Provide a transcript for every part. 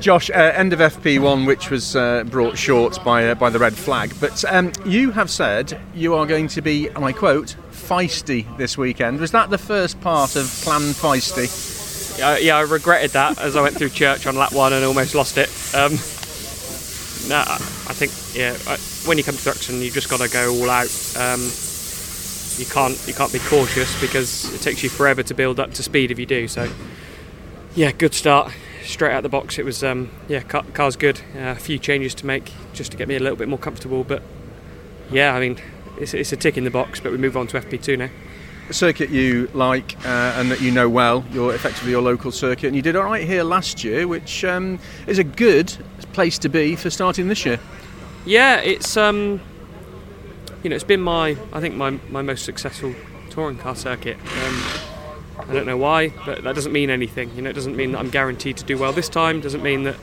Josh, uh, end of FP1, which was uh, brought short by uh, by the red flag. But um, you have said you are going to be, and I quote, feisty this weekend. Was that the first part of Plan Feisty? Yeah, yeah, I regretted that as I went through church on lap one and almost lost it. Um, no, I think yeah, when you come to Thruxton, you just got to go all out. Um, you can't you can't be cautious because it takes you forever to build up to speed if you do. So yeah, good start straight out the box. It was um, yeah, car, car's good. Uh, a few changes to make just to get me a little bit more comfortable, but yeah, I mean it's, it's a tick in the box. But we move on to FP2 now. A circuit you like uh, and that you know well, you're effectively your local circuit, and you did all right here last year, which um, is a good place to be for starting this year. Yeah, it's um, you know it's been my I think my, my most successful touring car circuit. Um, I don't know why, but that doesn't mean anything. You know, it doesn't mean that I'm guaranteed to do well this time. It Doesn't mean that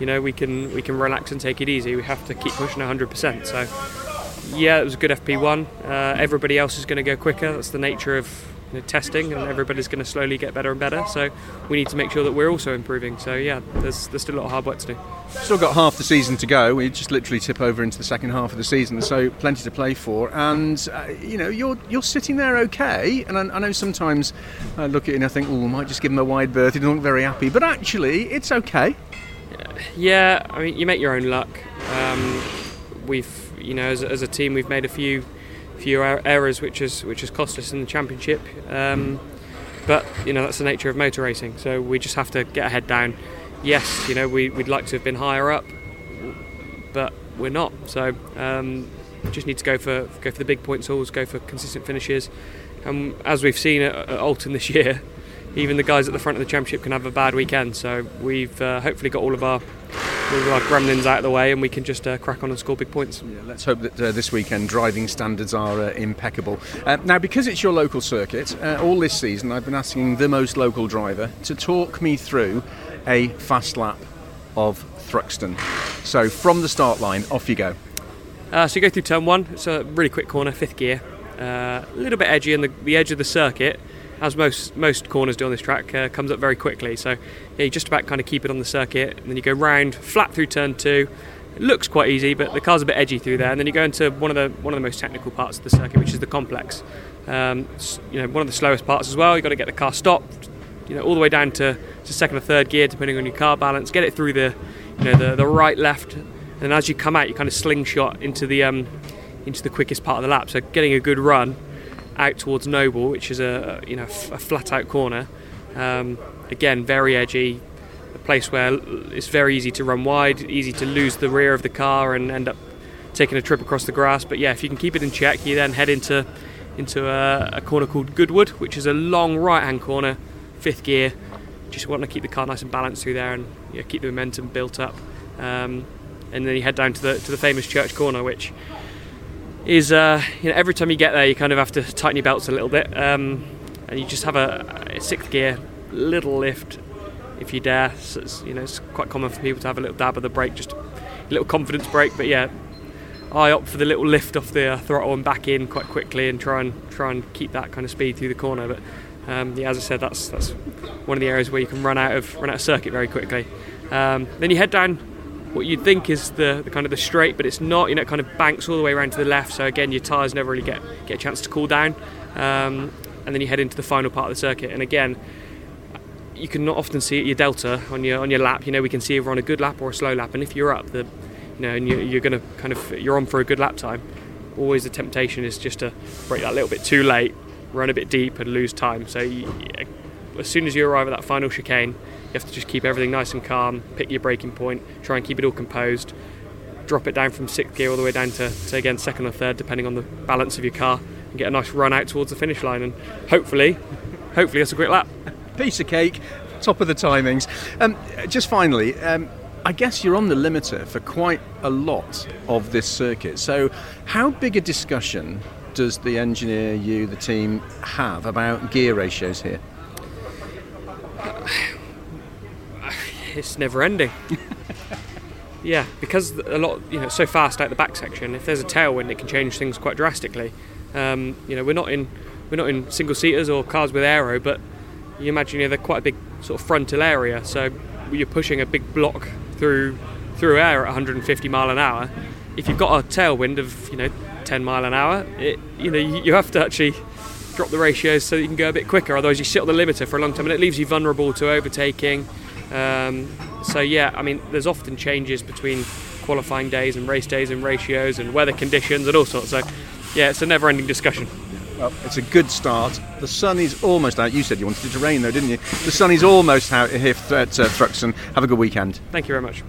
you know we can we can relax and take it easy. We have to keep pushing 100%. So yeah, it was a good FP1. Uh, everybody else is going to go quicker. That's the nature of you know, testing, and everybody's going to slowly get better and better. So we need to make sure that we're also improving. So yeah, there's there's still a lot of hard work to do. Still got half the season to go. We just literally tip over into the second half of the season, so plenty to play for. And uh, you know, you're you're sitting there okay. And I, I know sometimes I look at it and I think, oh, I might just give him a wide berth. He doesn't look very happy, but actually, it's okay. Yeah, I mean, you make your own luck. Um, we've you know, as, as a team, we've made a few few er, errors, which has which has cost us in the championship. Um, but you know, that's the nature of motor racing. So we just have to get our head down. Yes, you know, we, would like to have been higher up, but we're not. So um, just need to go for go for the big points hauls, go for consistent finishes. And as we've seen at, at Oulton this year, even the guys at the front of the championship can have a bad weekend. So we've uh, hopefully got all of our all our gremlins out of the way and we can just uh, crack on and score big points. Yeah, let's hope that uh, this weekend driving standards are uh, impeccable. Uh, now, because it's your local circuit, uh, all this season I've been asking the most local driver to talk me through a fast lap of Thruxton. So, from the start line, off you go. Uh, so, you go through turn one, it's a really quick corner, fifth gear. A little bit edgy on the, the edge of the circuit as most most corners do on this track, uh, comes up very quickly. So yeah, you just about kind of keep it on the circuit, and then you go round flat through turn two. It looks quite easy, but the car's a bit edgy through there, and then you go into one of the one of the most technical parts of the circuit, which is the complex. Um, you know, one of the slowest parts as well. You've got to get the car stopped, you know, all the way down to, to second or third gear, depending on your car balance. Get it through the, you know, the, the right, left, and as you come out, you kind of slingshot into the um, into the quickest part of the lap. So getting a good run out towards Noble, which is a you know a flat out corner. Um, again, very edgy, a place where it's very easy to run wide, easy to lose the rear of the car and end up taking a trip across the grass. But yeah, if you can keep it in check, you then head into into a, a corner called Goodwood, which is a long right hand corner, fifth gear. Just want to keep the car nice and balanced through there and keep the momentum built up. Um, and then you head down to the to the famous church corner, which is uh, you know every time you get there you kind of have to tighten your belts a little bit um, and you just have a, a, sixth gear little lift if you dare. So it's, you know it's quite common for people to have a little dab of the brake just a little confidence brake but yeah I opt for the little lift off the uh, throttle and back in quite quickly and try and try and keep that kind of speed through the corner but um, yeah as I said that's that's one of the areas where you can run out of run out of circuit very quickly. Um, then you head down what you'd think is the, the, kind of the straight, but it's not. You know, it kind of banks all the way around to the left. So again, your tyres never really get get a chance to cool down, um, and then you head into the final part of the circuit. And again, you can not often see your delta on your on your lap. You know, we can see if we're on a good lap or a slow lap, and if you're up, the you know, and you're, you're going to kind of you're on for a good lap time. Always the temptation is just to brake that little bit too late, run a bit deep, and lose time. So you, as soon as you arrive at that final chicane, you have to just keep everything nice and calm, pick your braking point, try and keep it all composed, drop it down from sixth gear all the way down to, to again second or third, depending on the balance of your car, and get a nice run out towards the finish line. And hopefully, hopefully that's a great lap. Piece of cake, top of the timings. Um, just finally. Um, I guess you're on the limiter for quite a lot of this circuit. So, how big a discussion does the engineer, you, the team, have about gear ratios here? It's never ending. yeah, because a lot, you know, so fast out the back section. If there's a tailwind, it can change things quite drastically. Um, you know, we're not in we're not in single seaters or cars with aero, but you imagine you know, they're quite a big sort of frontal area. So you're pushing a big block through through air at 150 mile an hour. If you've got a tailwind of you know 10 mile an hour, it, you know you, you have to actually drop the ratios so you can go a bit quicker. Otherwise, you sit on the limiter for a long time, and it leaves you vulnerable to overtaking. Um, so yeah, I mean, there's often changes between qualifying days and race days and ratios and weather conditions and all sorts. So yeah, it's a never-ending discussion. Well, it's a good start. The sun is almost out. You said you wanted it to rain, though, didn't you? The sun is almost out here at uh, Thruxton. Have a good weekend. Thank you very much.